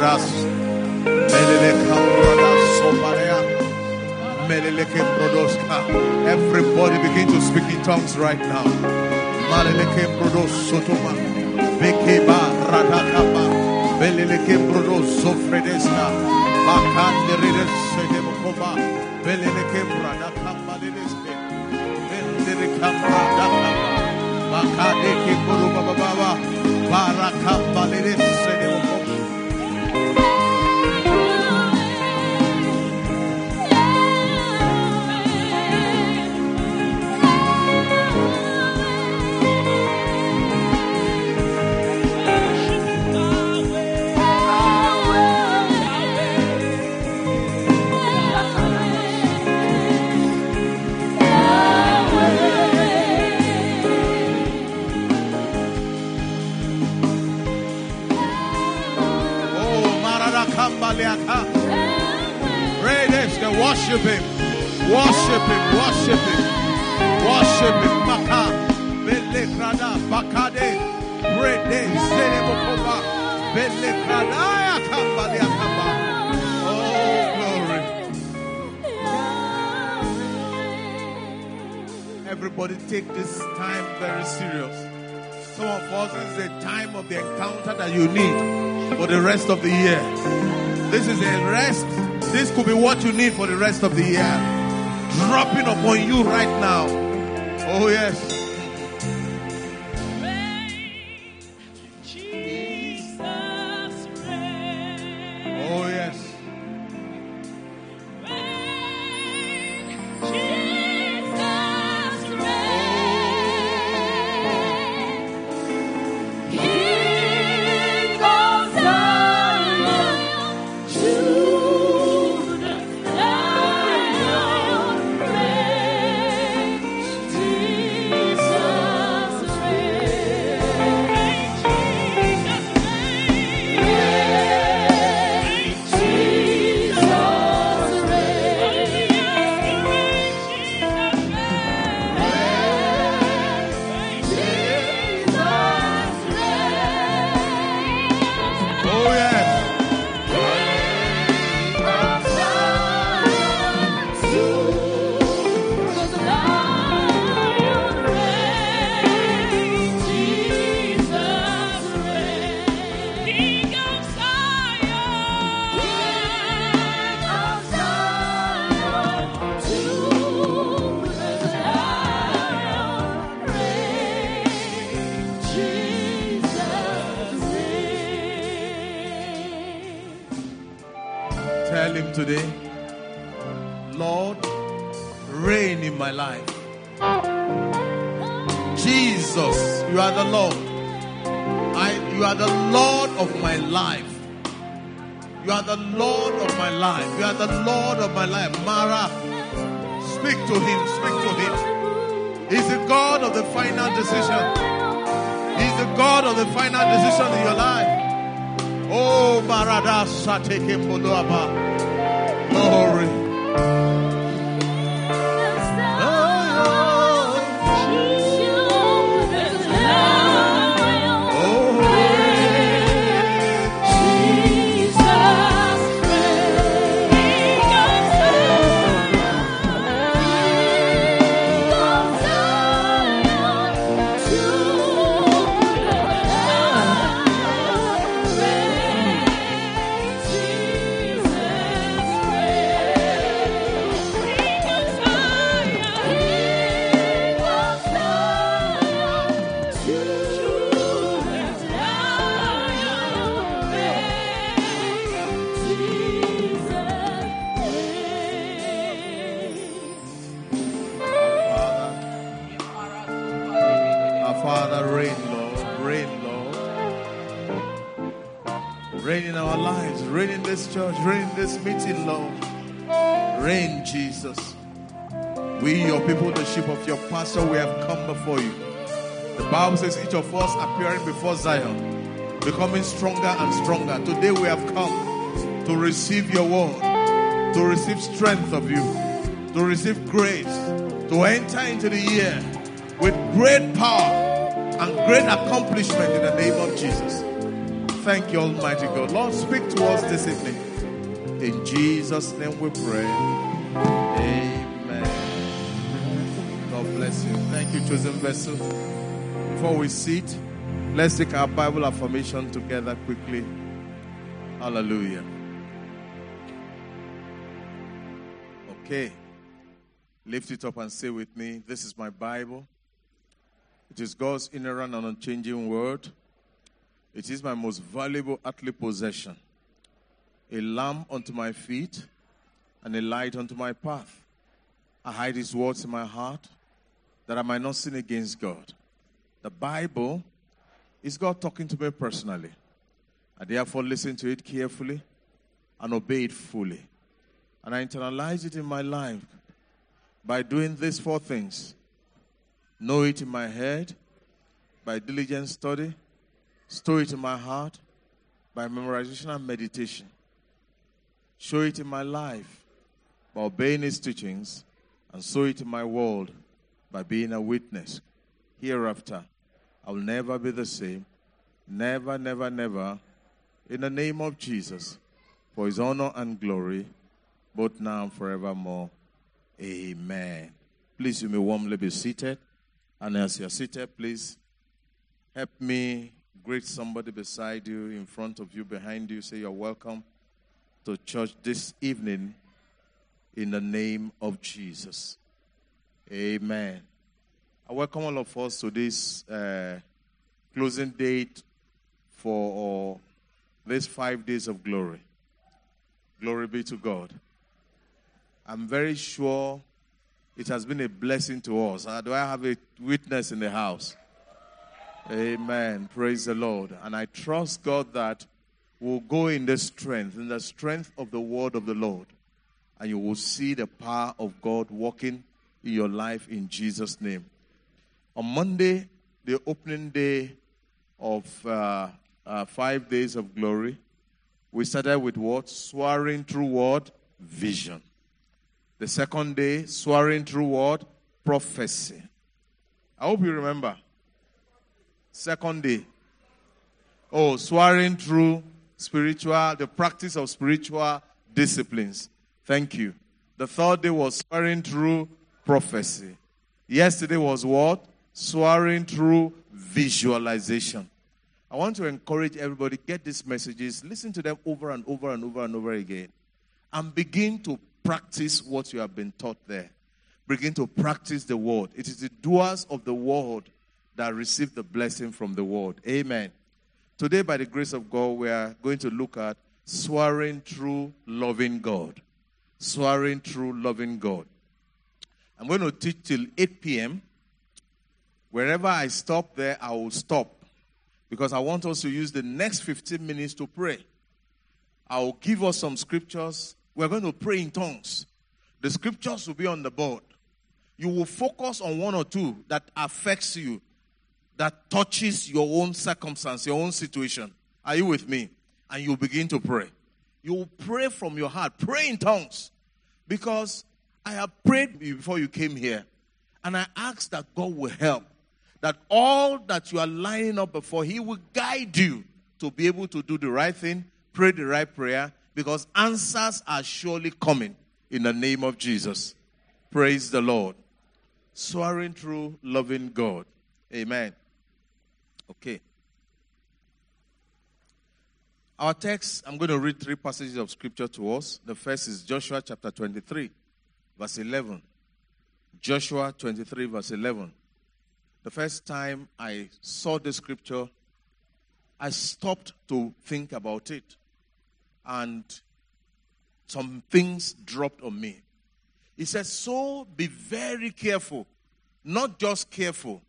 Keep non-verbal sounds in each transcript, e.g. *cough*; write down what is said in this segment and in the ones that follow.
Bradas. Melele Cambradas Somarea. Melele Kembrodoska. Everybody begin to speak in tongues right now. Malele Kembrodos Sotoma. Radakaba. Belele Kembrodos Sofredeska. Bakande Rides Sedemokoba. Belele Kembradakamba Lideske. Belele Kambradakaba. Bakade Kembroba Baba. Barakamba Lides Praise God. Worship Him. Worship Him. Worship Him. Worship Him. Maka. Bele Krada. Bakade. Brede. Senebokoba. Bele Krada. Ayakamba Leakamba. Oh, glory. Everybody take this time very serious. Some of us this is a time of the encounter that you need for the rest of the year. This is a rest. This could be what you need for the rest of the year. Dropping upon you right now. Oh, yes. Bible says each of us appearing before Zion, becoming stronger and stronger. Today we have come to receive your word, to receive strength of you, to receive grace, to enter into the year with great power and great accomplishment in the name of Jesus. Thank you, Almighty God. Lord, speak to us this evening. In Jesus' name we pray. Amen. God bless you. Thank you, chosen vessel. Before we sit, let's take our Bible affirmation together quickly. Hallelujah. Okay. Lift it up and say with me, This is my Bible. It is God's inerrant and unchanging word. It is my most valuable earthly possession. A lamp unto my feet and a light unto my path. I hide his words in my heart that I might not sin against God. The Bible is God talking to me personally. I therefore listen to it carefully and obey it fully. And I internalize it in my life by doing these four things know it in my head, by diligent study, store it in my heart, by memorization and meditation, show it in my life by obeying His teachings, and sow it in my world by being a witness. Hereafter, I will never be the same. Never, never, never. In the name of Jesus, for his honor and glory, both now and forevermore. Amen. Please, you may warmly be seated. And as you're seated, please help me greet somebody beside you, in front of you, behind you. Say you're welcome to church this evening in the name of Jesus. Amen. I welcome all of us to this uh, closing date for uh, these five days of glory. Glory be to God. I'm very sure it has been a blessing to us. Uh, do I have a witness in the house? Amen. Praise the Lord. And I trust God that we'll go in the strength, in the strength of the word of the Lord. And you will see the power of God working in your life in Jesus' name. On Monday, the opening day of uh, uh, five days of glory, we started with what? Soaring through what? Vision. The second day, soaring through what? Prophecy. I hope you remember. Second day. Oh, soaring through spiritual, the practice of spiritual disciplines. Thank you. The third day was soaring through prophecy. Yesterday was what? Soaring through visualization. I want to encourage everybody get these messages, listen to them over and over and over and over again, and begin to practice what you have been taught there. Begin to practice the word. It is the doers of the word that receive the blessing from the word. Amen. Today, by the grace of God, we are going to look at soaring through loving God. Soaring through loving God. I'm going to teach till 8 p.m. Wherever I stop there, I will stop. Because I want us to use the next 15 minutes to pray. I will give us some scriptures we're going to pray in tongues. The scriptures will be on the board. You will focus on one or two that affects you, that touches your own circumstance, your own situation. Are you with me? And you begin to pray. You will pray from your heart. Pray in tongues. Because I have prayed before you came here. And I ask that God will help. That all that you are lining up before, He will guide you to be able to do the right thing, pray the right prayer, because answers are surely coming in the name of Jesus. Praise the Lord. Soaring through loving God. Amen. Okay. Our text, I'm going to read three passages of scripture to us. The first is Joshua chapter 23, verse 11. Joshua 23, verse 11. The first time I saw the scripture, I stopped to think about it and some things dropped on me. He says, So be very careful, not just careful.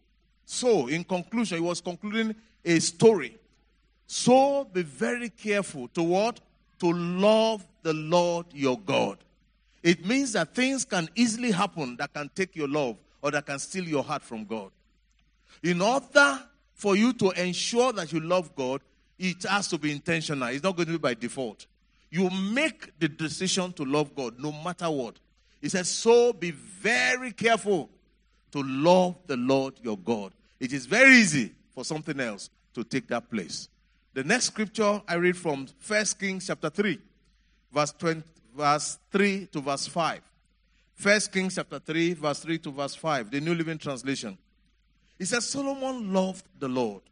So, in conclusion, he was concluding a story. So be very careful to what? To love the Lord your God. It means that things can easily happen that can take your love or that can steal your heart from God. In order for you to ensure that you love God, it has to be intentional. It's not going to be by default. You make the decision to love God no matter what. He says, So be very careful to love the Lord your God. It is very easy for something else to take that place. The next scripture I read from 1 Kings chapter 3, verse, 20, verse 3 to verse 5. 1 Kings chapter 3, verse 3 to verse 5, the New Living Translation. He says, Solomon loved the Lord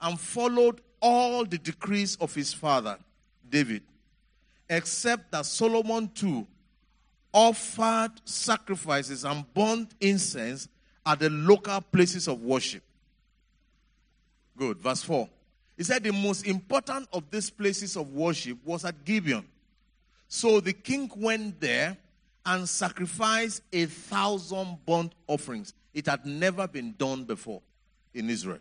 and followed all the decrees of his father, David, except that Solomon too offered sacrifices and burnt incense at the local places of worship. Good. Verse 4. He said the most important of these places of worship was at Gibeon. So the king went there and sacrificed a thousand burnt offerings. It had never been done before in Israel.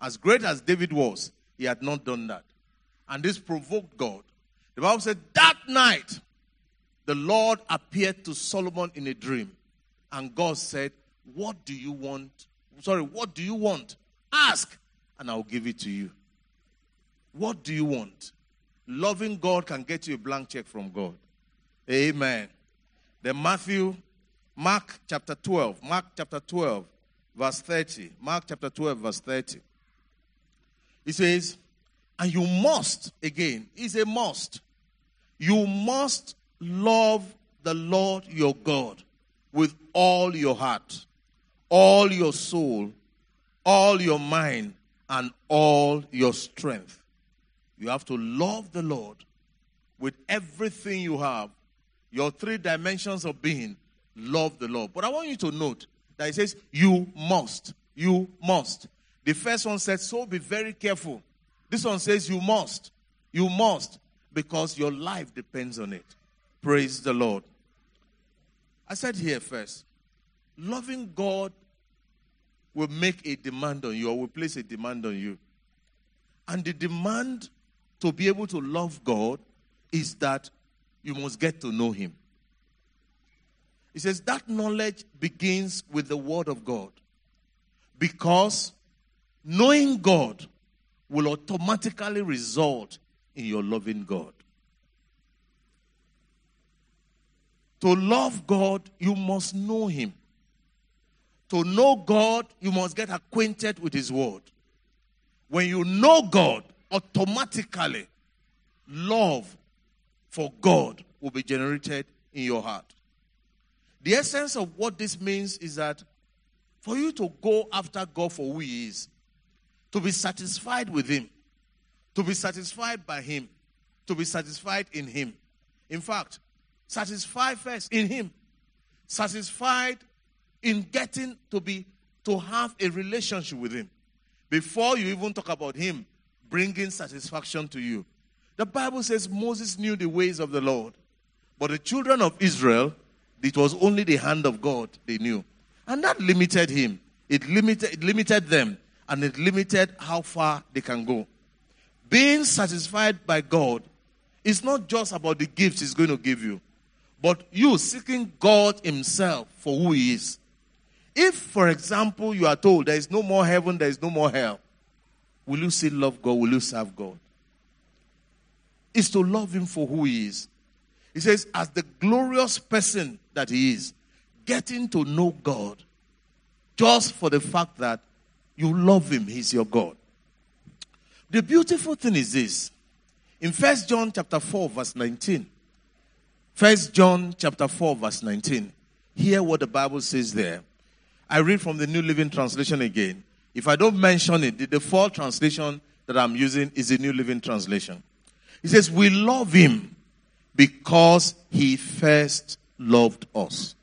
As great as David was, he had not done that. And this provoked God. The Bible said that night, the Lord appeared to Solomon in a dream. And God said, What do you want? Sorry, what do you want? Ask, and I'll give it to you. What do you want? Loving God can get you a blank check from God. Amen. Then Matthew, Mark chapter 12, Mark chapter 12, verse 30. Mark chapter 12, verse 30. He says, and you must, again, is a must. You must love the Lord your God with all your heart, all your soul, all your mind, and all your strength. You have to love the Lord with everything you have. Your three dimensions of being, love the Lord. But I want you to note that it says, you must. You must. The first one said, so be very careful. This one says, you must. You must. Because your life depends on it. Praise the Lord. I said here first, loving God will make a demand on you or will place a demand on you. And the demand to be able to love God is that you must get to know Him. He says that knowledge begins with the Word of God. Because knowing God will automatically result in your loving God. To love God, you must know Him. To know God, you must get acquainted with His Word. When you know God, automatically love for God will be generated in your heart. The essence of what this means is that for you to go after God for who He is, to be satisfied with Him, to be satisfied by Him, to be satisfied in Him. In fact, satisfied first in Him, satisfied in getting to be to have a relationship with Him before you even talk about Him bringing satisfaction to you. The Bible says Moses knew the ways of the Lord, but the children of Israel, it was only the hand of God they knew, and that limited him. It limited, it limited them, and it limited how far they can go. Being satisfied by God is not just about the gifts He's going to give you, but you seeking God Himself for who He is. If, for example, you are told there is no more heaven, there is no more hell, will you still love God? Will you serve God? It's to love Him for who He is. He says, as the glorious person that He is, getting to know God just for the fact that you love Him, He's your God. The beautiful thing is this. In First John chapter 4, verse 19. First John chapter 4, verse 19. Hear what the Bible says there. I read from the New Living Translation again. If I don't mention it, the default translation that I'm using is the New Living Translation. He says, We love him because he first loved us.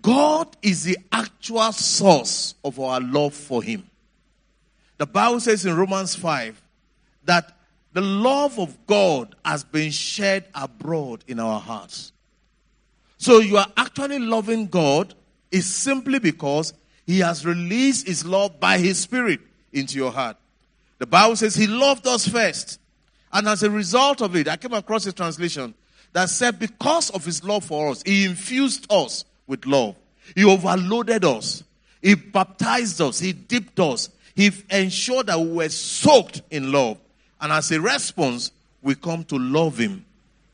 God is the actual source of our love for him. The Bible says in Romans 5 that the love of God has been shed abroad in our hearts. So you are actually loving God is simply because he has released his love by his spirit into your heart. The Bible says he loved us first. And as a result of it, I came across a translation that said, because of his love for us, he infused us with love. He overloaded us. He baptized us. He dipped us. He ensured that we were soaked in love. And as a response, we come to love him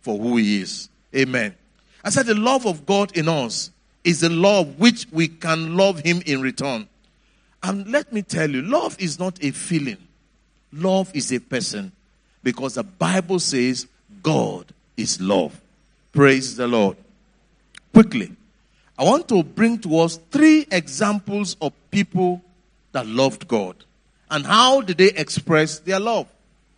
for who he is. Amen. I said the love of God in us is the love which we can love him in return. And let me tell you, love is not a feeling. Love is a person because the Bible says God is love. Praise the Lord. Quickly, I want to bring to us three examples of people that loved God and how did they express their love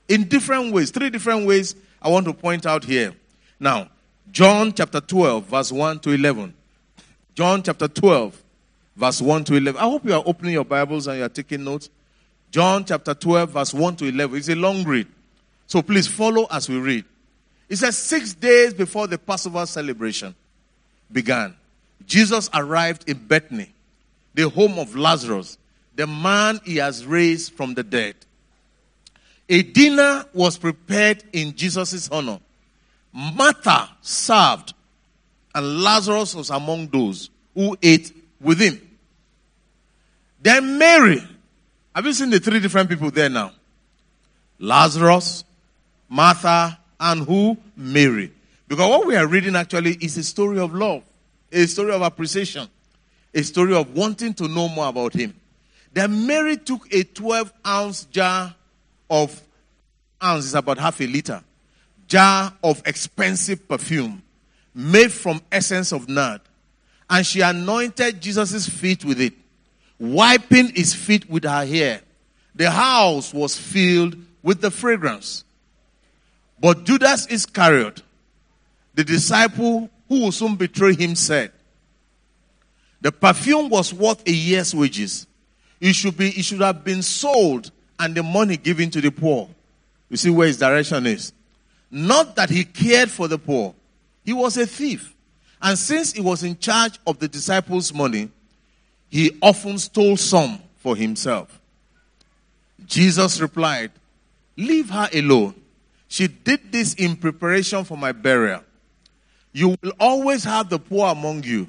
in different ways. Three different ways I want to point out here. Now, John chapter 12, verse 1 to 11. John chapter 12, verse 1 to 11. I hope you are opening your Bibles and you are taking notes. John chapter 12, verse 1 to 11. It's a long read. So please follow as we read. It says, Six days before the Passover celebration began, Jesus arrived in Bethany, the home of Lazarus, the man he has raised from the dead. A dinner was prepared in Jesus' honor. Martha served, and Lazarus was among those who ate with him. Then Mary, have you seen the three different people there now? Lazarus, Martha, and who? Mary. Because what we are reading actually is a story of love, a story of appreciation, a story of wanting to know more about him. Then Mary took a 12 ounce jar of ounce is about half a liter jar of expensive perfume made from essence of nard and she anointed jesus' feet with it wiping his feet with her hair the house was filled with the fragrance but judas iscariot the disciple who will soon betray him said the perfume was worth a year's wages it should be it should have been sold and the money given to the poor you see where his direction is. Not that he cared for the poor. He was a thief. And since he was in charge of the disciples' money, he often stole some for himself. Jesus replied, Leave her alone. She did this in preparation for my burial. You will always have the poor among you,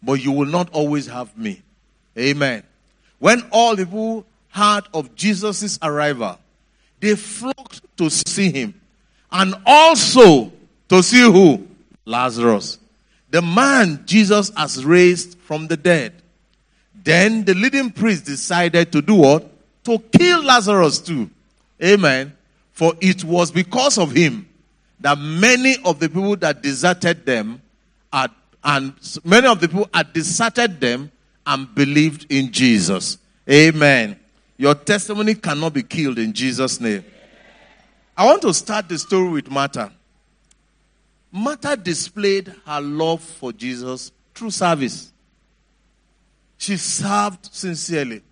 but you will not always have me. Amen. When all the people heard of Jesus' arrival, they flocked to see him. And also to see who? Lazarus. The man Jesus has raised from the dead. Then the leading priest decided to do what? To kill Lazarus too. Amen. For it was because of him that many of the people that deserted them had, and many of the people had deserted them and believed in Jesus. Amen. Your testimony cannot be killed in Jesus' name. I want to start the story with Martha. Martha displayed her love for Jesus through service. She served sincerely.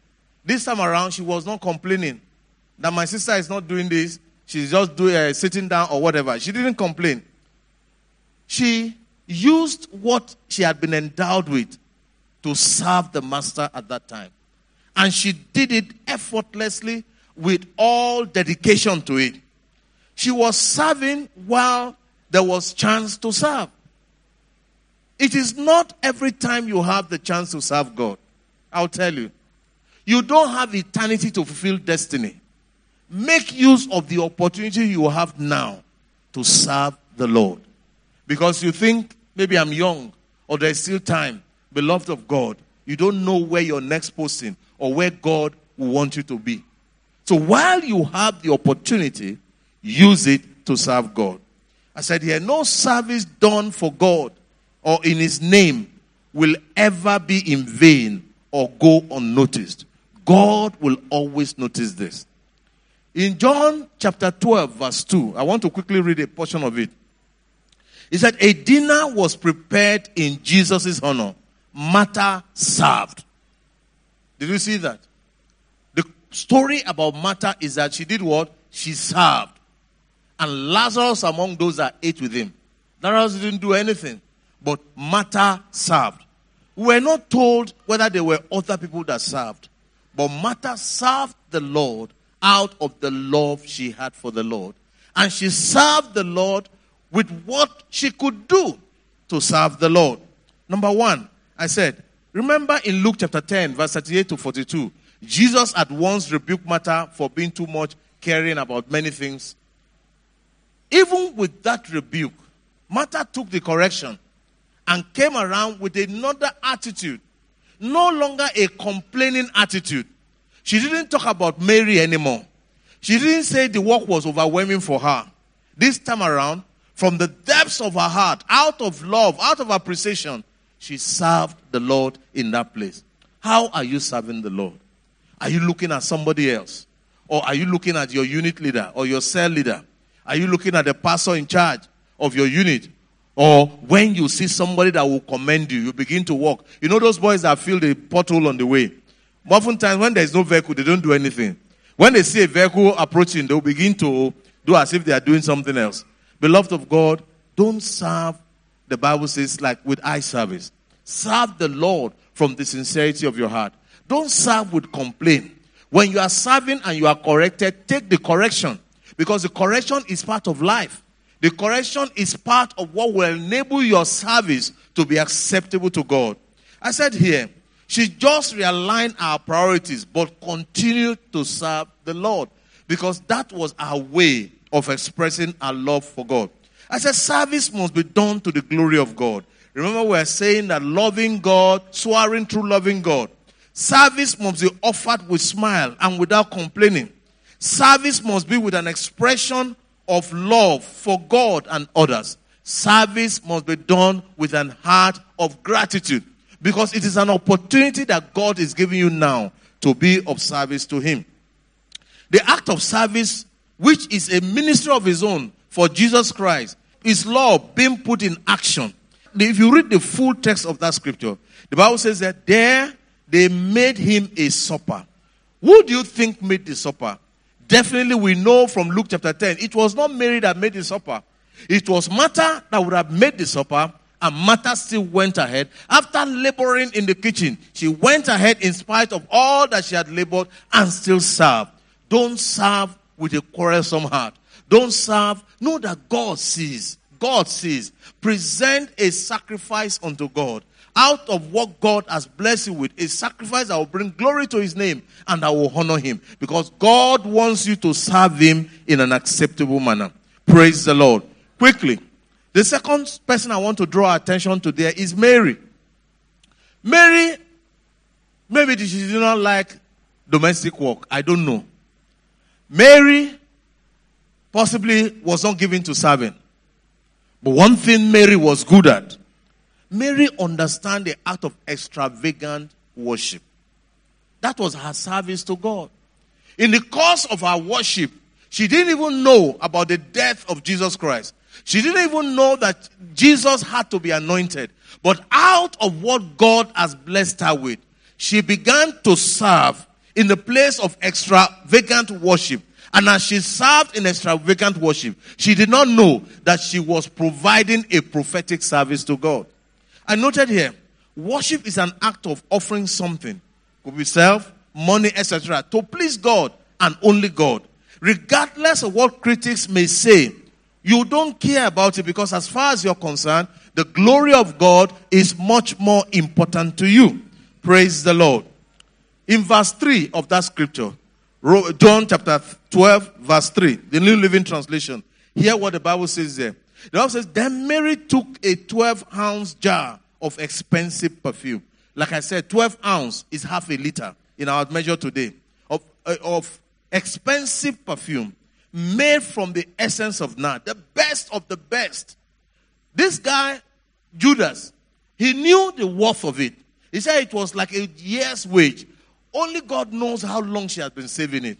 This time around, she was not complaining that my sister is not doing this. She's just doing, uh, sitting down or whatever. She didn't complain. She used what she had been endowed with to serve the master at that time. And she did it effortlessly with all dedication to it. She was serving while there was chance to serve. It is not every time you have the chance to serve God. I'll tell you. You don't have eternity to fulfill destiny. Make use of the opportunity you have now to serve the Lord. Because you think maybe I'm young or there's still time. Beloved of God, you don't know where your next posting or where God will want you to be. So while you have the opportunity, use it to serve God. I said here, no service done for God or in His name will ever be in vain or go unnoticed. God will always notice this. In John chapter 12, verse 2, I want to quickly read a portion of it. He said, A dinner was prepared in Jesus' honor. Martha served. Did you see that? The story about Martha is that she did what? She served. And Lazarus among those that ate with him. Lazarus didn't do anything, but Martha served. We were not told whether there were other people that served, but Martha served the Lord out of the love she had for the Lord. And she served the Lord with what she could do to serve the Lord. Number one, I said, Remember in Luke chapter 10, verse 38 to 42, Jesus at once rebuked Martha for being too much caring about many things. Even with that rebuke, Martha took the correction and came around with another attitude. No longer a complaining attitude. She didn't talk about Mary anymore. She didn't say the work was overwhelming for her. This time around, from the depths of her heart, out of love, out of appreciation, she served the Lord in that place. How are you serving the Lord? Are you looking at somebody else? Or are you looking at your unit leader or your cell leader? Are you looking at the pastor in charge of your unit? Or when you see somebody that will commend you, you begin to walk. You know those boys that fill the pothole on the way? Oftentimes, when there's no vehicle, they don't do anything. When they see a vehicle approaching, they'll begin to do as if they are doing something else. Beloved of God, don't serve, the Bible says, like with eye service. Serve the Lord from the sincerity of your heart. Don't serve with complaint. When you are serving and you are corrected, take the correction. Because the correction is part of life. The correction is part of what will enable your service to be acceptable to God. I said here, she just realigned our priorities, but continued to serve the Lord because that was our way of expressing our love for God. I said, service must be done to the glory of God. Remember, we are saying that loving God, soaring through loving God. Service must be offered with smile and without complaining. Service must be with an expression of love for God and others. Service must be done with an heart of gratitude because it is an opportunity that God is giving you now to be of service to Him. The act of service, which is a ministry of His own for Jesus Christ, is love being put in action. If you read the full text of that scripture, the Bible says that there they made him a supper. Who do you think made the supper? Definitely, we know from Luke chapter 10, it was not Mary that made the supper. It was Martha that would have made the supper, and Martha still went ahead. After laboring in the kitchen, she went ahead in spite of all that she had labored and still served. Don't serve with a quarrelsome heart. Don't serve. Know that God sees. God sees. Present a sacrifice unto God out of what God has blessed you with, a sacrifice that will bring glory to his name and that will honor him. Because God wants you to serve him in an acceptable manner. Praise the Lord. Quickly, the second person I want to draw attention to there is Mary. Mary, maybe she did not like domestic work. I don't know. Mary possibly was not given to serving. But one thing Mary was good at Mary understand the act of extravagant worship. That was her service to God. In the course of her worship, she didn't even know about the death of Jesus Christ. She didn't even know that Jesus had to be anointed. But out of what God has blessed her with, she began to serve in the place of extravagant worship. And as she served in extravagant worship, she did not know that she was providing a prophetic service to God. I noted here, worship is an act of offering something, could be self, money, etc., to please God and only God. Regardless of what critics may say, you don't care about it because, as far as you're concerned, the glory of God is much more important to you. Praise the Lord. In verse 3 of that scripture, John chapter 12, verse 3, the New Living Translation, hear what the Bible says there. The Bible says, Then Mary took a 12 ounce jar of expensive perfume. Like I said, 12 ounce is half a liter in our measure today of, uh, of expensive perfume made from the essence of nard, the best of the best. This guy, Judas, he knew the worth of it. He said it was like a year's wage. Only God knows how long she has been saving it.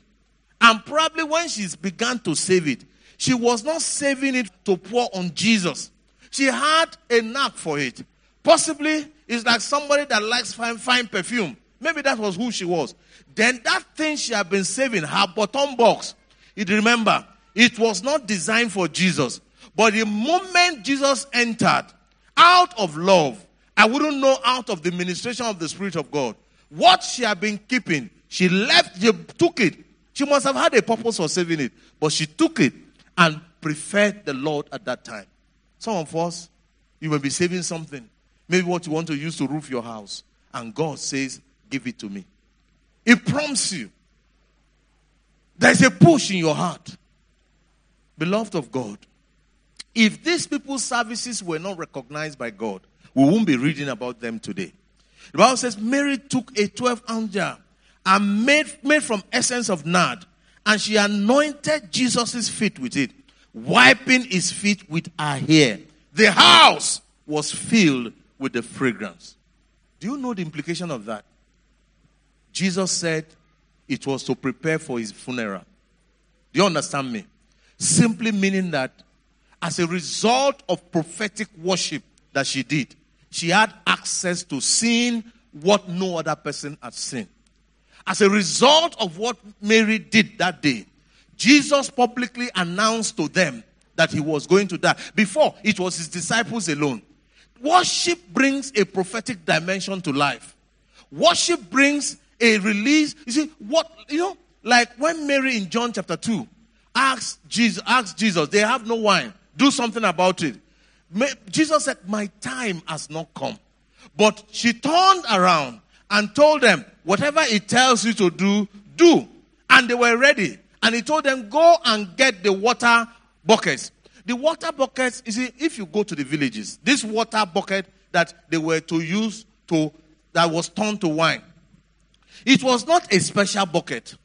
And probably when she's began to save it, she was not saving it to pour on Jesus. She had a knack for it. Possibly it's like somebody that likes fine, fine perfume. Maybe that was who she was. Then that thing she had been saving, her bottom box, remember, it was not designed for Jesus. But the moment Jesus entered, out of love, I wouldn't know out of the ministration of the Spirit of God, what she had been keeping, she left, she took it. She must have had a purpose for saving it, but she took it and preferred the Lord at that time. Some of us, you may be saving something. Maybe what you want to use to roof your house. And God says, Give it to me. It prompts you. There's a push in your heart. Beloved of God, if these people's services were not recognized by God, we won't be reading about them today. The Bible says Mary took a 12 ounce and made, made from essence of nard and she anointed Jesus' feet with it, wiping his feet with her hair. The house was filled with the fragrance. Do you know the implication of that? Jesus said it was to prepare for his funeral. Do you understand me? Simply meaning that as a result of prophetic worship that she did, she had access to seeing what no other person had seen. As a result of what Mary did that day, Jesus publicly announced to them that he was going to die. Before, it was his disciples alone. Worship brings a prophetic dimension to life. Worship brings a release. You see, what, you know, like when Mary in John chapter 2 asked Jesus, asked Jesus, they have no wine. Do something about it. Jesus said, My time has not come. But she turned around and told them, Whatever he tells you to do, do. And they were ready. And he told them, Go and get the water buckets. The water buckets, you see, if you go to the villages, this water bucket that they were to use to, that was turned to wine, it was not a special bucket.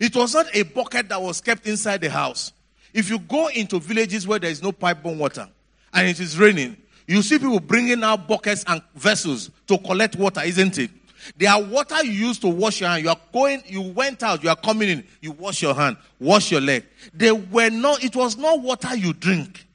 It was not a bucket that was kept inside the house. If you go into villages where there is no pipe-borne water and it is raining, you see people bringing out buckets and vessels to collect water, isn't it? There are water you use to wash your hand. You are going, you went out, you are coming in, you wash your hand, wash your leg. They were not, it was not water you drink.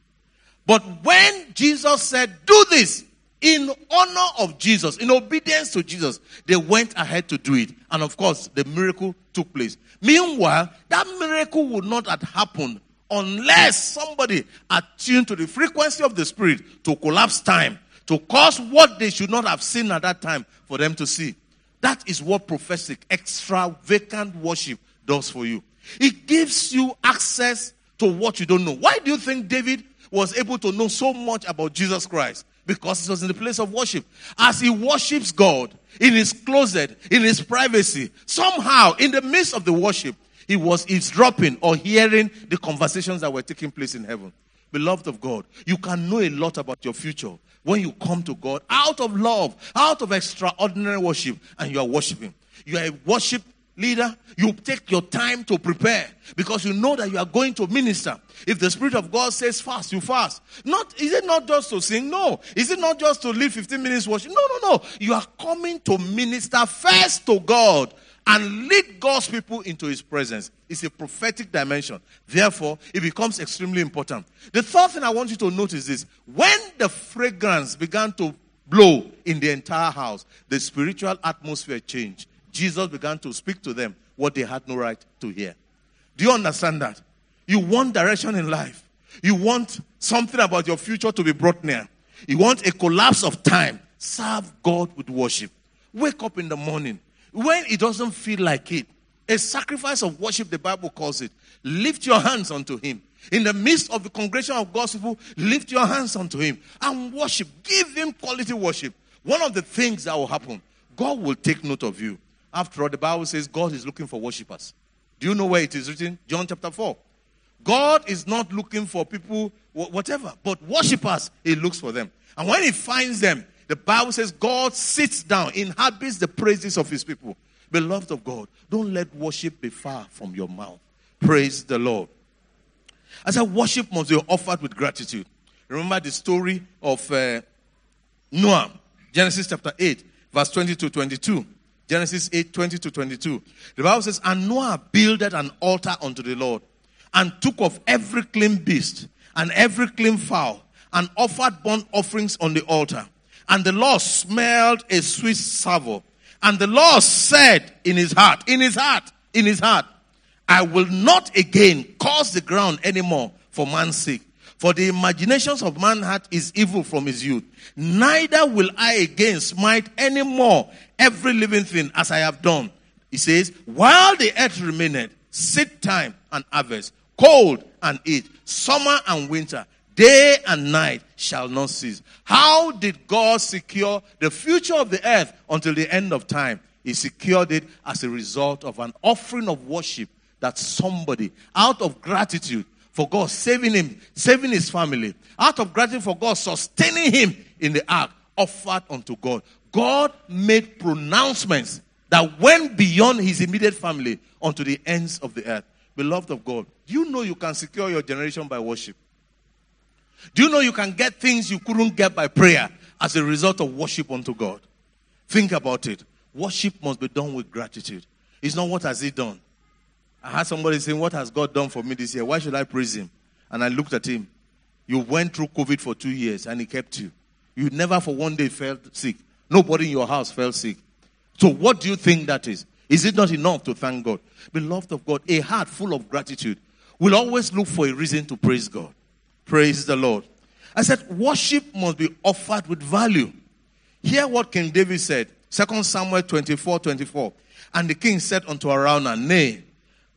But when Jesus said, do this, in honor of Jesus, in obedience to Jesus, they went ahead to do it. And of course, the miracle took place. Meanwhile, that miracle would not have happened unless somebody attuned to the frequency of the Spirit to collapse time, to cause what they should not have seen at that time for them to see. That is what prophetic, extravagant worship does for you. It gives you access to what you don't know. Why do you think David was able to know so much about Jesus Christ? Because it was in the place of worship. As he worships God in his closet, in his privacy, somehow in the midst of the worship, he was eavesdropping or hearing the conversations that were taking place in heaven. Beloved of God, you can know a lot about your future when you come to God out of love, out of extraordinary worship, and you are worshiping. You are a worship leader, you take your time to prepare because you know that you are going to minister. If the Spirit of God says fast, you fast. Not, is it not just to sing? No. Is it not just to live 15 minutes worship? No, no, no. You are coming to minister first to God and lead God's people into his presence. It's a prophetic dimension. Therefore, it becomes extremely important. The third thing I want you to notice is when the fragrance began to blow in the entire house, the spiritual atmosphere changed. Jesus began to speak to them what they had no right to hear. Do you understand that? You want direction in life. You want something about your future to be brought near. You want a collapse of time. Serve God with worship. Wake up in the morning when it doesn't feel like it, a sacrifice of worship, the Bible calls it. Lift your hands unto Him. In the midst of the congregation of God's people, lift your hands unto Him and worship. Give Him quality worship. One of the things that will happen, God will take note of you. After all, the Bible says God is looking for worshippers. Do you know where it is written? John chapter 4. God is not looking for people, whatever, but worshippers, He looks for them. And when He finds them, the Bible says God sits down, inhabits the praises of his people. Beloved of God, don't let worship be far from your mouth. Praise the Lord. As a worship must be offered with gratitude. Remember the story of uh, Noah, Genesis chapter 8, verse 20 to 22. Genesis 8, 20 to 22. The Bible says, And Noah builded an altar unto the Lord, and took of every clean beast and every clean fowl, and offered burnt offerings on the altar. And the Lord smelled a sweet savour. And the Lord said in his heart, in his heart, in his heart, I will not again cause the ground anymore for man's sake. For the imaginations of man's heart is evil from his youth. Neither will I again smite any more every living thing as I have done. He says, while the earth remaineth, seed time and harvest, cold and heat, summer and winter, Day and night shall not cease. How did God secure the future of the earth until the end of time? He secured it as a result of an offering of worship that somebody, out of gratitude for God saving him, saving his family, out of gratitude for God sustaining him in the ark, offered unto God. God made pronouncements that went beyond his immediate family unto the ends of the earth. Beloved of God, do you know you can secure your generation by worship? Do you know you can get things you couldn't get by prayer as a result of worship unto God? Think about it. Worship must be done with gratitude. It's not what has he done. I had somebody saying, What has God done for me this year? Why should I praise him? And I looked at him. You went through COVID for two years and he kept you. You never for one day felt sick. Nobody in your house felt sick. So what do you think that is? Is it not enough to thank God? Beloved of God, a heart full of gratitude will always look for a reason to praise God. Praise the Lord. I said, worship must be offered with value. Hear what King David said, 2 Samuel 24 24. And the king said unto Araunah, Nay,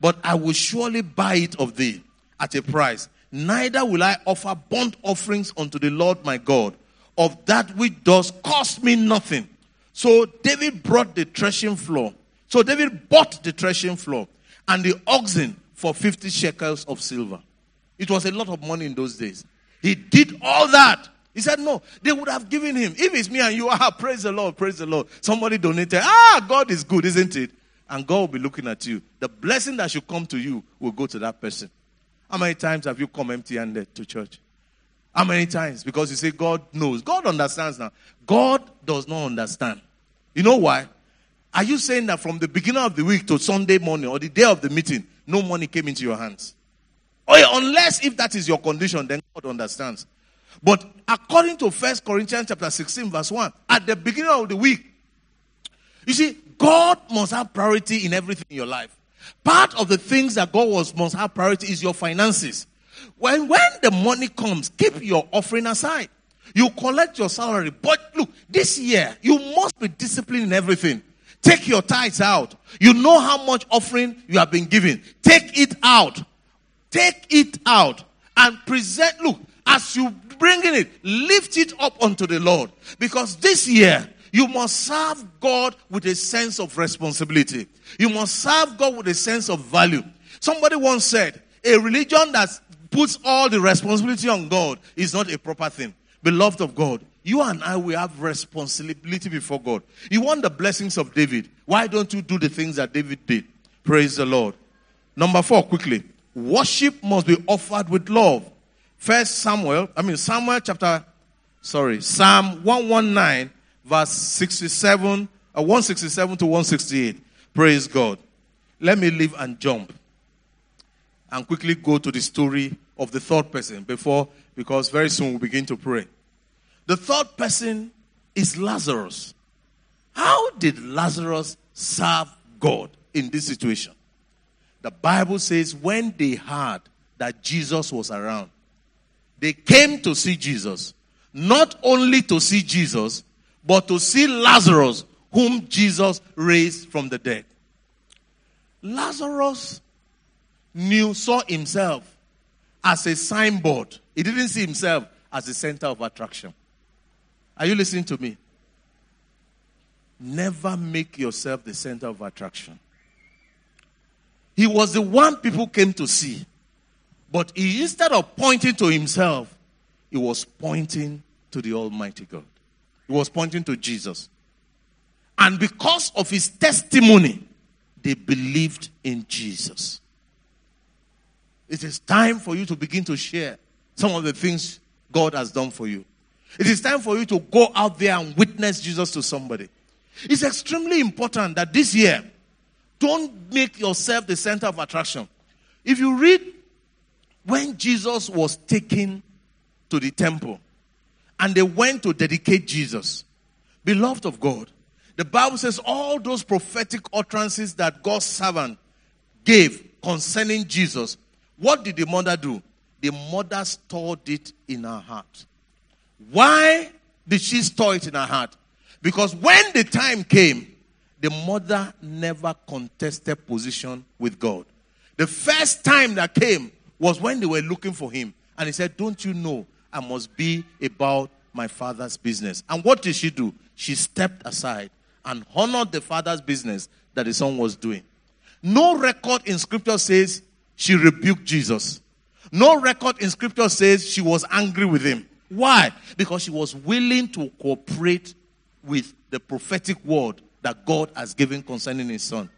but I will surely buy it of thee at a price. Neither will I offer burnt offerings unto the Lord my God of that which does cost me nothing. So David brought the threshing floor. So David bought the threshing floor and the oxen for 50 shekels of silver. It was a lot of money in those days. He did all that. He said, No, they would have given him. If it's me and you, *laughs* ah, praise the Lord, praise the Lord. Somebody donated, ah, God is good, isn't it? And God will be looking at you. The blessing that should come to you will go to that person. How many times have you come empty handed to church? How many times? Because you say God knows. God understands now. God does not understand. You know why? Are you saying that from the beginning of the week to Sunday morning or the day of the meeting, no money came into your hands? Oh, yeah, unless if that is your condition, then God understands. But according to First Corinthians chapter 16, verse 1, at the beginning of the week, you see, God must have priority in everything in your life. Part of the things that God was, must have priority is your finances. When, when the money comes, keep your offering aside. You collect your salary. But look, this year, you must be disciplined in everything. Take your tithes out. You know how much offering you have been given. Take it out. Take it out and present. Look, as you bring it, lift it up unto the Lord. Because this year, you must serve God with a sense of responsibility. You must serve God with a sense of value. Somebody once said, a religion that puts all the responsibility on God is not a proper thing. Beloved of God, you and I will have responsibility before God. You want the blessings of David. Why don't you do the things that David did? Praise the Lord. Number four, quickly. Worship must be offered with love. First Samuel, I mean Samuel chapter, sorry, Psalm 119, verse 67, uh, 167 to 168. Praise God. Let me leave and jump and quickly go to the story of the third person before, because very soon we'll begin to pray. The third person is Lazarus. How did Lazarus serve God in this situation? The Bible says when they heard that Jesus was around, they came to see Jesus. Not only to see Jesus, but to see Lazarus, whom Jesus raised from the dead. Lazarus knew, saw himself as a signboard. He didn't see himself as the center of attraction. Are you listening to me? Never make yourself the center of attraction. He was the one people came to see. But he, instead of pointing to himself, he was pointing to the Almighty God. He was pointing to Jesus. And because of his testimony, they believed in Jesus. It is time for you to begin to share some of the things God has done for you. It is time for you to go out there and witness Jesus to somebody. It's extremely important that this year, don't make yourself the center of attraction. If you read when Jesus was taken to the temple and they went to dedicate Jesus, beloved of God, the Bible says all those prophetic utterances that God's servant gave concerning Jesus what did the mother do? The mother stored it in her heart. Why did she store it in her heart? Because when the time came, the mother never contested position with God. The first time that came was when they were looking for him. And he said, Don't you know I must be about my father's business? And what did she do? She stepped aside and honored the father's business that the son was doing. No record in scripture says she rebuked Jesus. No record in scripture says she was angry with him. Why? Because she was willing to cooperate with the prophetic word that God has given concerning his son.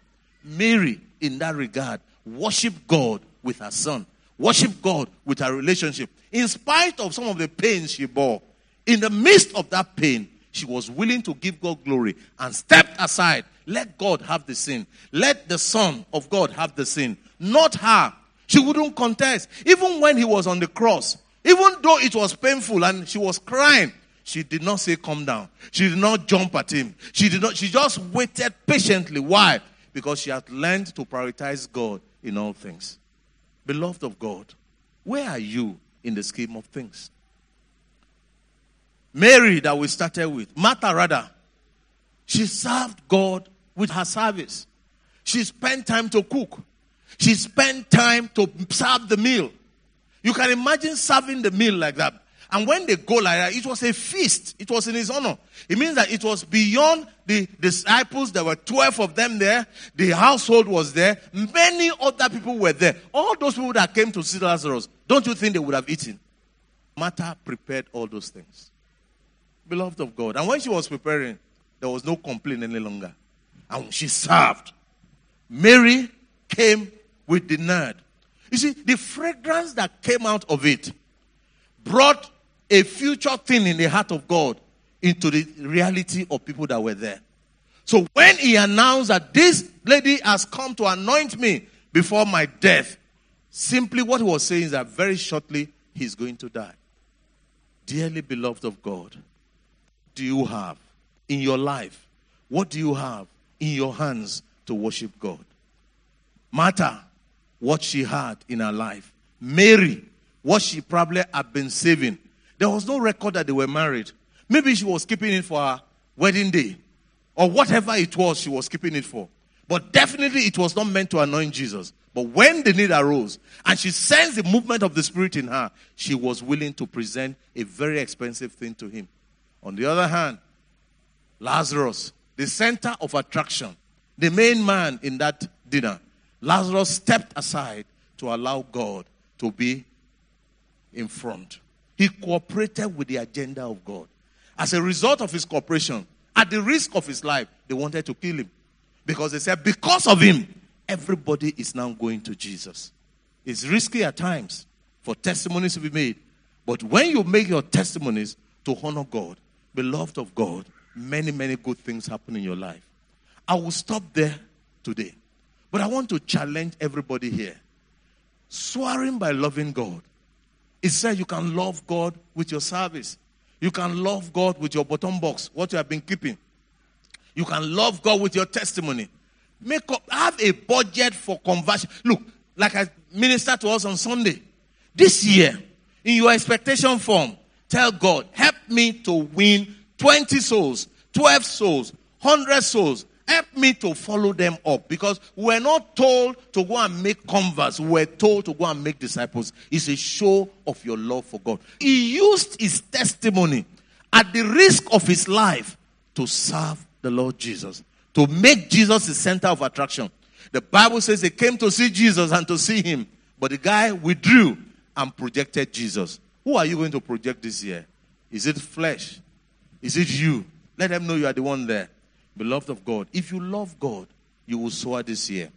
Mary, in that regard, worship God with her son, worship God with her relationship. In spite of some of the pain she bore, in the midst of that pain, she was willing to give God glory and stepped aside. Let God have the sin. Let the Son of God have the sin. Not her. She wouldn't contest. Even when he was on the cross, even though it was painful and she was crying, she did not say, Come down. She did not jump at him. She did not, she just waited patiently. Why? Because she had learned to prioritize God in all things. Beloved of God, where are you in the scheme of things? Mary, that we started with, Martha rather, she served God with her service. She spent time to cook. She spent time to serve the meal. You can imagine serving the meal like that. And when they go like that, it was a feast. It was in his honor. It means that it was beyond the disciples. There were 12 of them there. The household was there. Many other people were there. All those people that came to see Lazarus, don't you think they would have eaten? Martha prepared all those things beloved of God. And when she was preparing, there was no complaint any longer. And she served. Mary came with the nard. You see, the fragrance that came out of it brought a future thing in the heart of God into the reality of people that were there. So when he announced that this lady has come to anoint me before my death, simply what he was saying is that very shortly he's going to die. Dearly beloved of God, do you have in your life? What do you have in your hands to worship God? Martha, what she had in her life. Mary, what she probably had been saving. There was no record that they were married. Maybe she was keeping it for her wedding day or whatever it was she was keeping it for. But definitely it was not meant to anoint Jesus. But when the need arose and she sensed the movement of the Spirit in her, she was willing to present a very expensive thing to him. On the other hand, Lazarus, the center of attraction, the main man in that dinner, Lazarus stepped aside to allow God to be in front. He cooperated with the agenda of God. As a result of his cooperation, at the risk of his life, they wanted to kill him. Because they said, because of him, everybody is now going to Jesus. It's risky at times for testimonies to be made. But when you make your testimonies to honor God, beloved of God, many, many good things happen in your life. I will stop there today. But I want to challenge everybody here. Soaring by loving God. It said you can love God with your service. You can love God with your bottom box, what you have been keeping. You can love God with your testimony. Make up, have a budget for conversion. Look, like I ministered to us on Sunday. This year, in your expectation form, Tell God, help me to win 20 souls, 12 souls, 100 souls. Help me to follow them up because we're not told to go and make converts. We're told to go and make disciples. It's a show of your love for God. He used his testimony at the risk of his life to serve the Lord Jesus, to make Jesus the center of attraction. The Bible says they came to see Jesus and to see him, but the guy withdrew and projected Jesus. Who are you going to project this year? Is it flesh? Is it you? Let them know you are the one there. Beloved of God, if you love God, you will soar this year.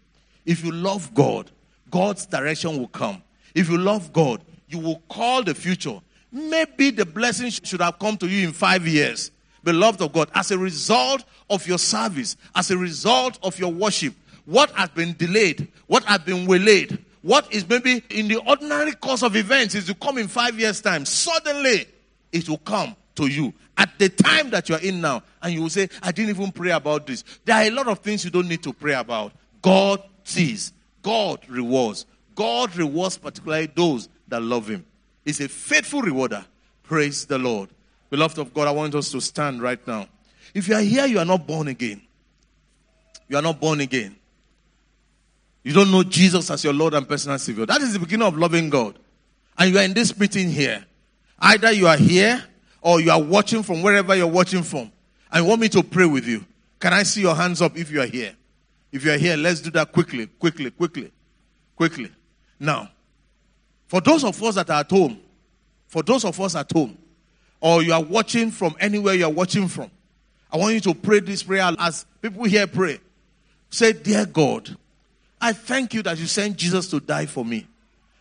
If you love God, God's direction will come. If you love God, you will call the future. Maybe the blessing should have come to you in five years. Beloved of God, as a result of your service, as a result of your worship, what has been delayed, what has been waylaid, what is maybe in the ordinary course of events is to come in five years' time. Suddenly, it will come to you at the time that you are in now. And you will say, I didn't even pray about this. There are a lot of things you don't need to pray about. God sees, God rewards. God rewards particularly those that love Him. He's a faithful rewarder. Praise the Lord. Beloved of God, I want us to stand right now. If you are here, you are not born again. You are not born again. You don't know Jesus as your Lord and personal Savior. That is the beginning of loving God. And you are in this meeting here. Either you are here or you are watching from wherever you're watching from. I want me to pray with you. Can I see your hands up if you are here? If you are here, let's do that quickly, quickly, quickly, quickly. Now, for those of us that are at home, for those of us at home, or you are watching from anywhere you are watching from, I want you to pray this prayer as people here pray. Say, Dear God, I thank you that you sent Jesus to die for me.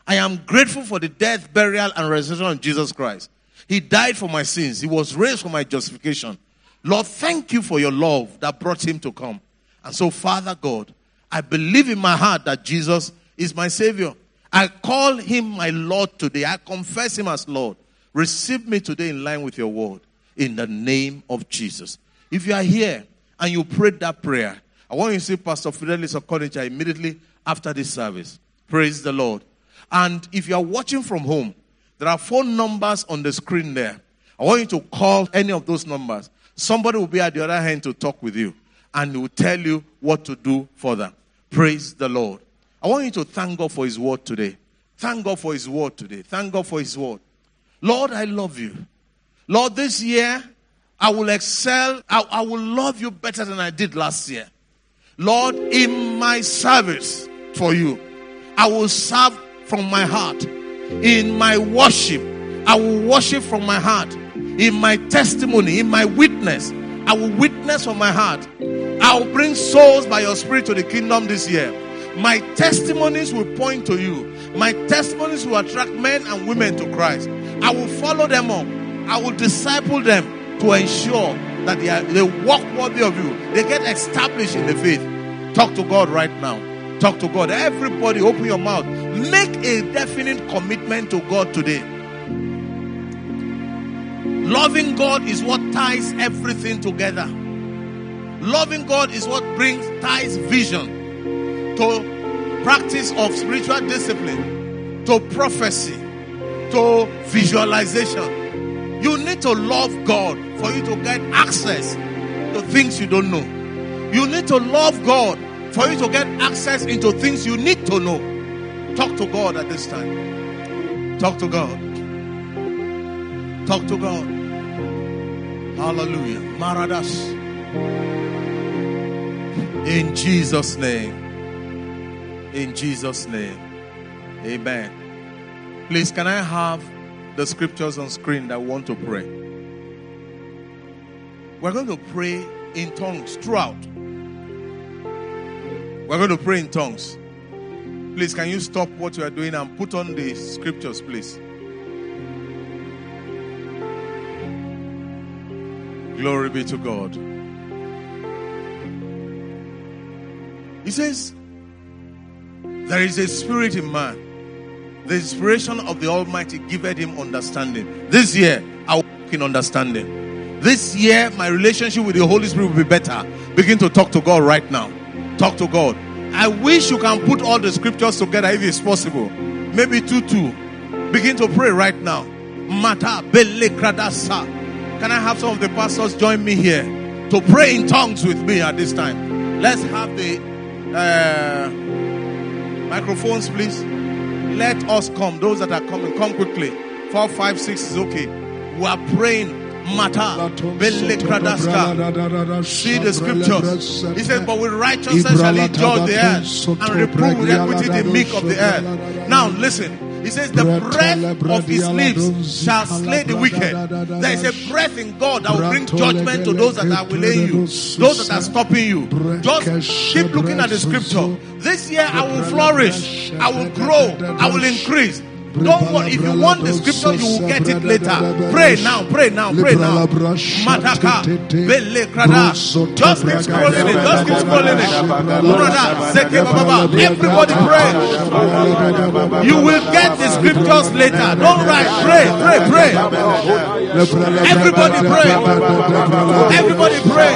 I am grateful for the death, burial, and resurrection of Jesus Christ. He died for my sins. He was raised for my justification. Lord, thank you for your love that brought him to come. And so, Father God, I believe in my heart that Jesus is my Savior. I call him my Lord today. I confess him as Lord. Receive me today in line with your word in the name of Jesus. If you are here and you prayed that prayer, I want you to see Pastor Fidelis Okonija immediately after this service. Praise the Lord. And if you are watching from home, there are phone numbers on the screen there. I want you to call any of those numbers. Somebody will be at the other hand to talk with you and will tell you what to do for them. Praise the Lord. I want you to thank God for His word today. Thank God for His word today. Thank God for His word. Lord, I love you. Lord, this year I will excel. I, I will love you better than I did last year. Lord, in my service for you, I will serve from my heart. In my worship, I will worship from my heart. In my testimony, in my witness, I will witness from my heart. I will bring souls by your spirit to the kingdom this year. My testimonies will point to you. My testimonies will attract men and women to Christ. I will follow them up. I will disciple them to ensure that they, are, they walk worthy of you. They get established in the faith. Talk to God right now. Talk to God. Everybody, open your mouth. Make a definite commitment to God today. Loving God is what ties everything together. Loving God is what brings ties vision to practice of spiritual discipline, to prophecy, to visualization. You need to love God for you to get access to things you don't know. You need to love God for you to get access into things you need to know. Talk to God at this time. Talk to God. Talk to God. Hallelujah. Maradas. In Jesus' name. In Jesus' name. Amen. Please, can I have the scriptures on screen that want to pray? We're going to pray in tongues throughout. We're going to pray in tongues. Please, can you stop what you are doing and put on the scriptures, please? Glory be to God. He says, There is a spirit in man. The inspiration of the Almighty giveth him understanding. This year, I walk in understanding. This year, my relationship with the Holy Spirit will be better. Begin to talk to God right now. Talk to God. I wish you can put all the scriptures together if it's possible. Maybe two, two. Begin to pray right now. Mata bele. Can I have some of the pastors join me here to pray in tongues with me at this time? Let's have the uh, microphones, please. Let us come. Those that are coming, come quickly. Four, five, six is okay. We are praying Mata Bellekradaska. See the scriptures. He says, But with righteousness shall he judge the earth and reprove with equity the meek of the earth. Now listen. He says, The breath of his lips shall slay the wicked. There is a breath in God that will bring judgment to those that are within you, those that are stopping you. Just keep looking at the scripture. This year I will flourish, I will grow, I will increase. Don't worry. If you want the scripture, you will get it later. Pray now, pray now, pray now. Mataka. Just keep scrolling it. Just keep scrolling it. Everybody pray. You will get the scriptures later. Don't write. Pray, pray, pray. Everybody pray. Everybody pray.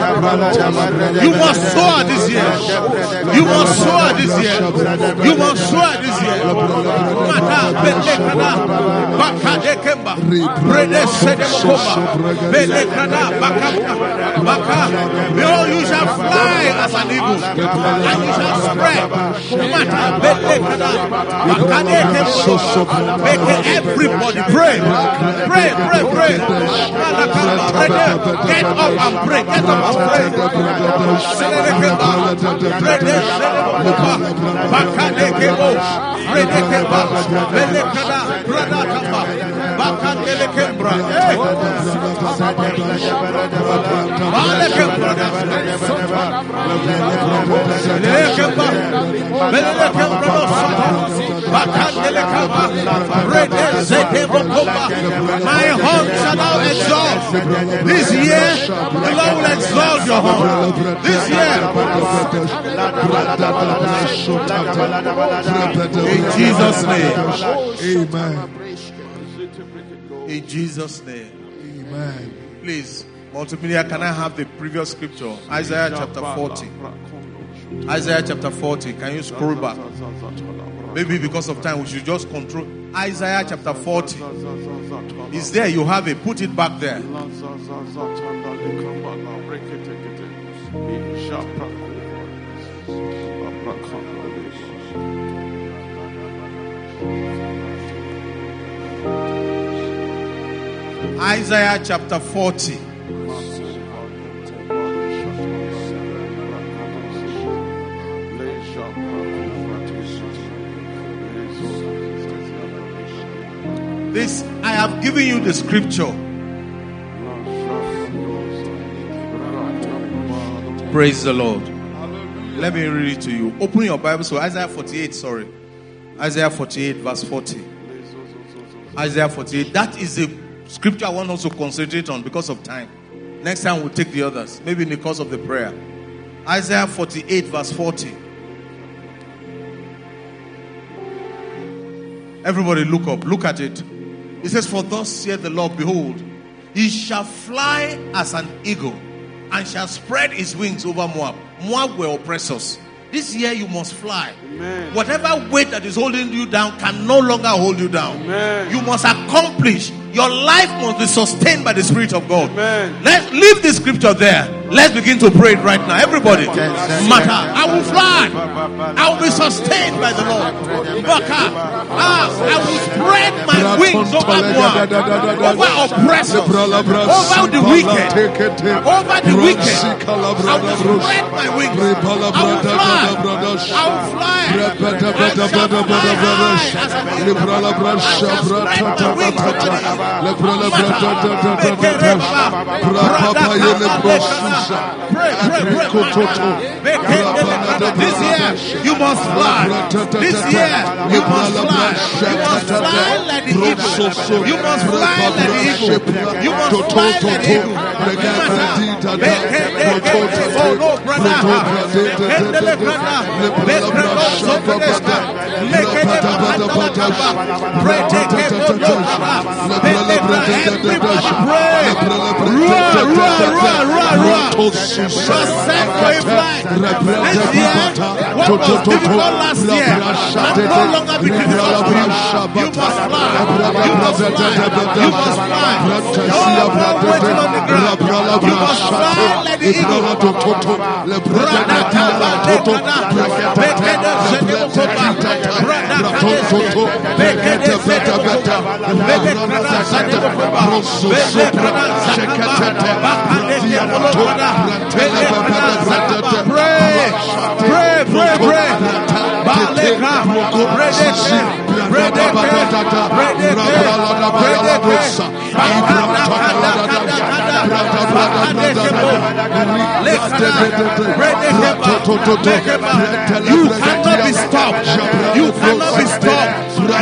You must soar this year. You must soar this year. You must soar this year. Bele Baka de Kemba, Brede Sedemokomba, Bele Kada, Baka, Baka. Behold, you shall fly as an eagle, and you shall spread. Mata, Bele Kada, Baka de Kemba, Make everybody pray, pray, pray, pray. Get up and pray, get up and pray. Sedekemba, Brede Sedemokomba, Baka de Kemba, Brede Kemba, Bele Kada, Brada Kamba, Bakandele kembra. Bale kembra. Lele kembra. Lele kembra. Bakandele kembra. Rede zete bokomba. My horn shall now exalt. This year, the Lord will exalt your horn. This year. In Jesus' name. Amen. In Jesus' name. Amen. Please, multimedia, can I have the previous scripture? Isaiah chapter 40. Isaiah chapter 40. Can you scroll back? Maybe because of time, we should just control. Isaiah chapter 40. Is there? You have it. Put it back there. Isaiah chapter 40. This, I have given you the scripture. Praise the Lord. Let me read it to you. Open your Bible. So, Isaiah 48, sorry. Isaiah 48, verse 40. Isaiah 48. That is the scripture I want us to concentrate on because of time. Next time we'll take the others, maybe in the course of the prayer. Isaiah 48, verse 40. Everybody look up, look at it. It says, For thus saith the Lord, behold, he shall fly as an eagle and shall spread his wings over Moab. Moab will oppress us. This year you must fly. Amen. Whatever weight that is holding you down can no longer hold you down. Amen. You must accomplish. Your life must be sustained by the Spirit of God. Amen. Let's leave the scripture there. Let's begin to pray it right now. Everybody, matter. I will fly. I will be sustained by the Lord. Baka. Ah, I will spread my wings over over oppressors, over the wicked, over the wicked. I will spread my wings. I will fly. I will fly. I shall fly as an eagle. Pray, pray, pray. This year, you must fly. This year, you must fly. You must fly like the eagle. You must fly like the eagle. You must fly like the eagle. Oh, no, brother. No, no, brother. Everybody pray. Roar, roar, roar, roar, roar. Just send for a flight. This year, what was difficult last year, can no longer be difficult for you. You must fly. You must fly. You must fly. No more waiting on the ground. You must fly like the eagle. Pray, pray, pray, pray. Baleka, predeke, predeke, predeke, predeke, You cannot be stopped. You cannot be stopped.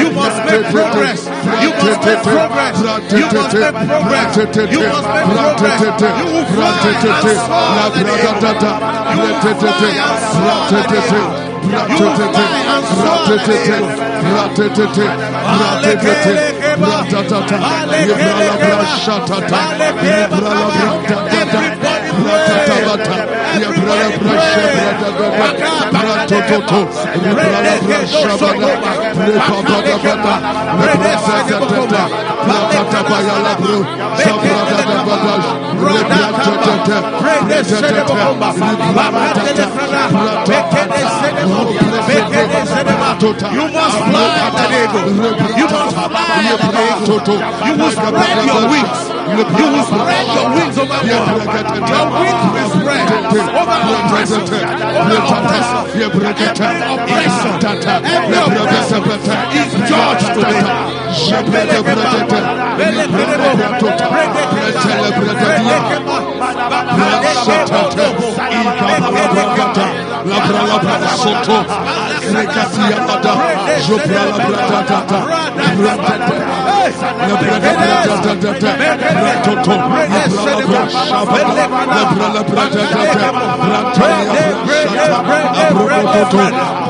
You must make progress. You must make progress. You must make progress. You must make progress. You will fly and soar. You will fly and soar like the You will fly and the. Everybody. You must fly like an eagle. You must fly like an eagle. You will spread your wings. You will spread your wings over Moab. Your wings will spread over oppressors. Over oppressors. Every oppression. Is judged today. You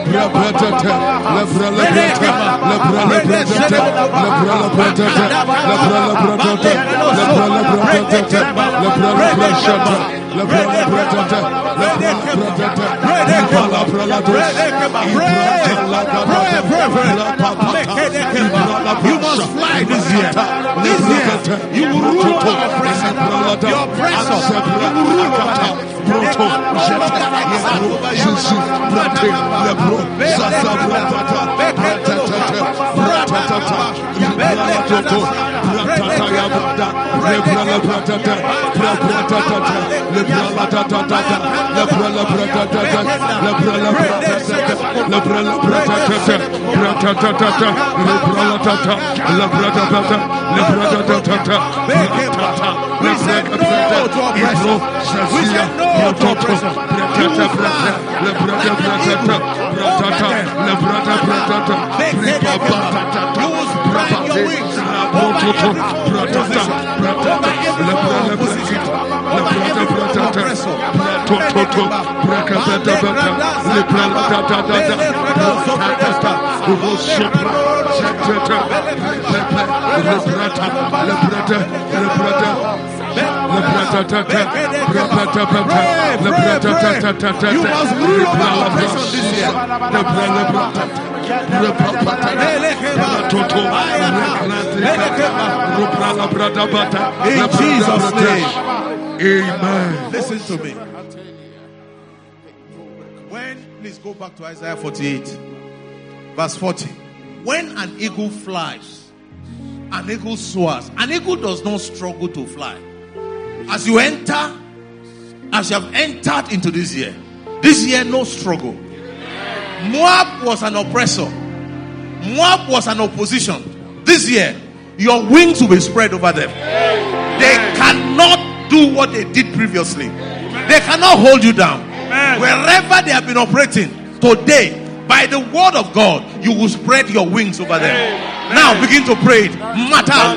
must fly this year. This year, you will rule over your oppressor. You will rule over them. Bratata, Bratata, Bratata. You will. You. Over every opposition. Oppressor. You must rule over oppression this year. In Jesus' name. Amen. Listen to me. When, please go back to Isaiah 48, verse 40. When an eagle flies, an eagle soars, an eagle does not struggle to fly. As you enter, as you have entered into this year, this year, no struggle. Moab was an oppressor, Moab was an opposition. This year, your wings will be spread over them. They cannot do what they did previously. They cannot hold you down. Wherever they have been operating, today, by the word of God, you will spread your wings over them. Now begin to pray. it. Mata,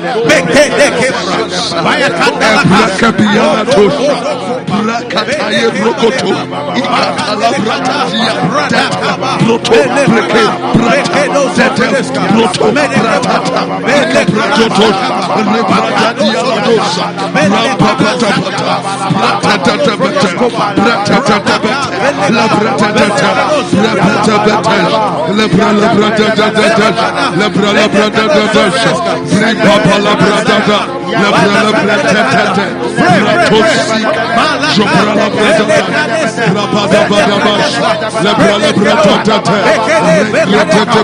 lebra lebra la bratatata, bripapa la bratata, lebra la bratatata, bratosika, Jopra la bratata, rapada badabash, lebra la bratatata, rekletete,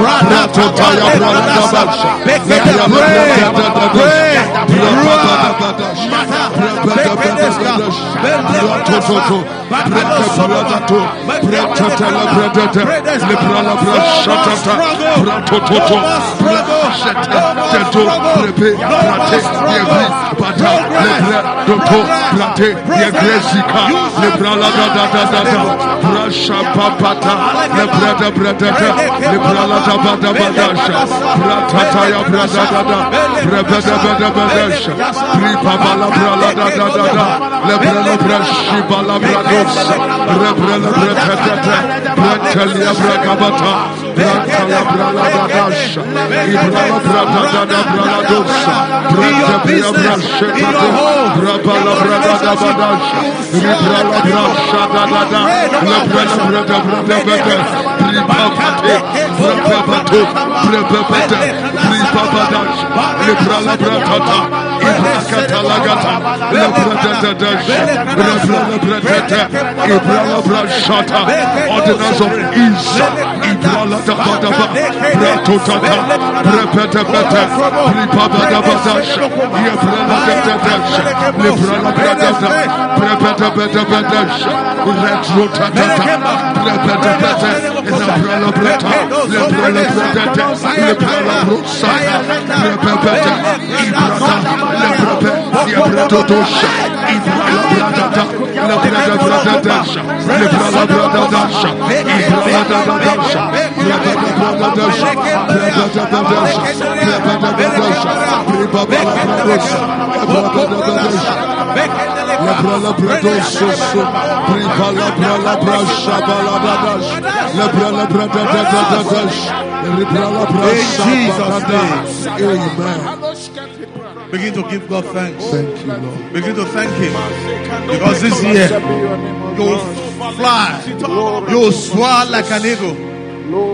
bratotaya bradabash, lebra la bratatata, brabadabadash, brabadabadash, bratototo, bratatato, bratatala bratata, lebra la brashatata, bratototo, brashata, teto, prepe, prate, yegri, bata, lebra, doto, prate, yegresika, lebra la da da da da da, brasha papata, lebra da bratata, lebra la da bada badasha, bratata ya brada da da, da da da da, lebra la brashi bala bradosa, lebra la bratata, bratalia bragabata, brata la brala da dasha, ibra la brada da da brala dosa, brata bia brasheta, braba la brada da badasha, ibra la brasha da da da, lebra la brada brada beda, bripa pate, braba pato, braba pate, bripa Ribabadash, Ibrakata Lagata, Lebradadash, Rebrala Bratata, Ibrala Brashata, Ordinance of Ease, Ibrala Leprepe, Yebratotosh, Lebrala Bradososo, Jesus' Amen. Begin to give God thanks. Thank you, Lord. Begin to thank Him. Because this year, you will fly. You will soar like an eagle.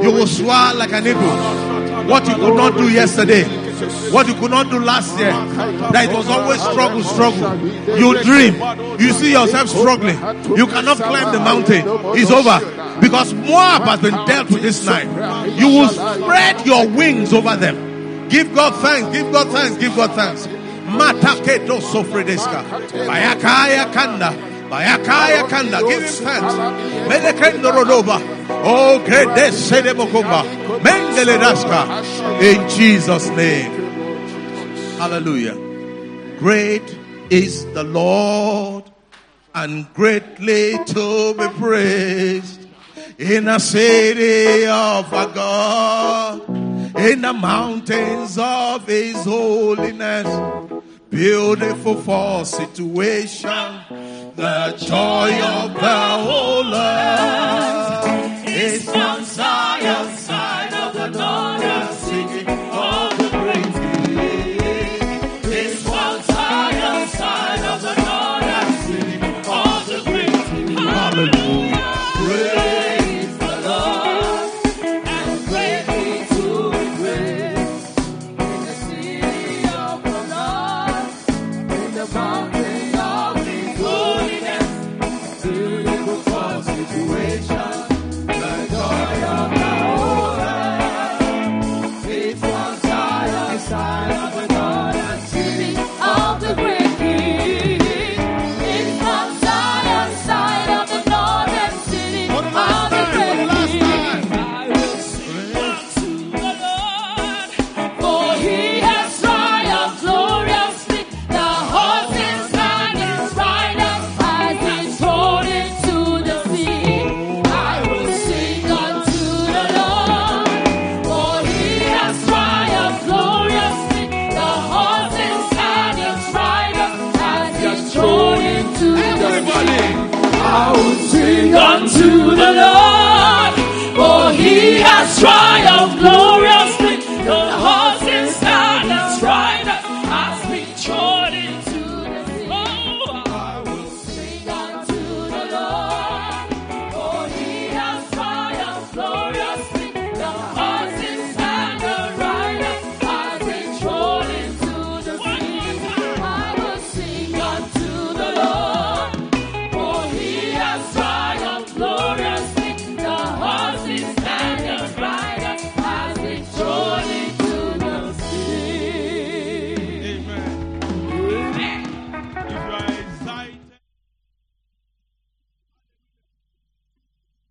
You will soar like an eagle. What you could not do yesterday, what you could not do last year, that it was always struggle, struggle. You dream, you see yourself struggling. You cannot climb the mountain. It's over. Because Moab has been dealt with this night. You will spread your wings over them. Give God thanks, give God thanks, give God thanks. Mataketo sofredeska. Bayakaya kanda. Bayakaya kanda. Give him thanks. Medekendo rodoba. Oh, great day, Sedemokumba. Mendele daska. In Jesus' name. Hallelujah. Great is the Lord and greatly to be praised in a city of our God, in the mountains of His holiness. Beautiful for situation, the joy of the whole earth is on Zion's side of the Lord,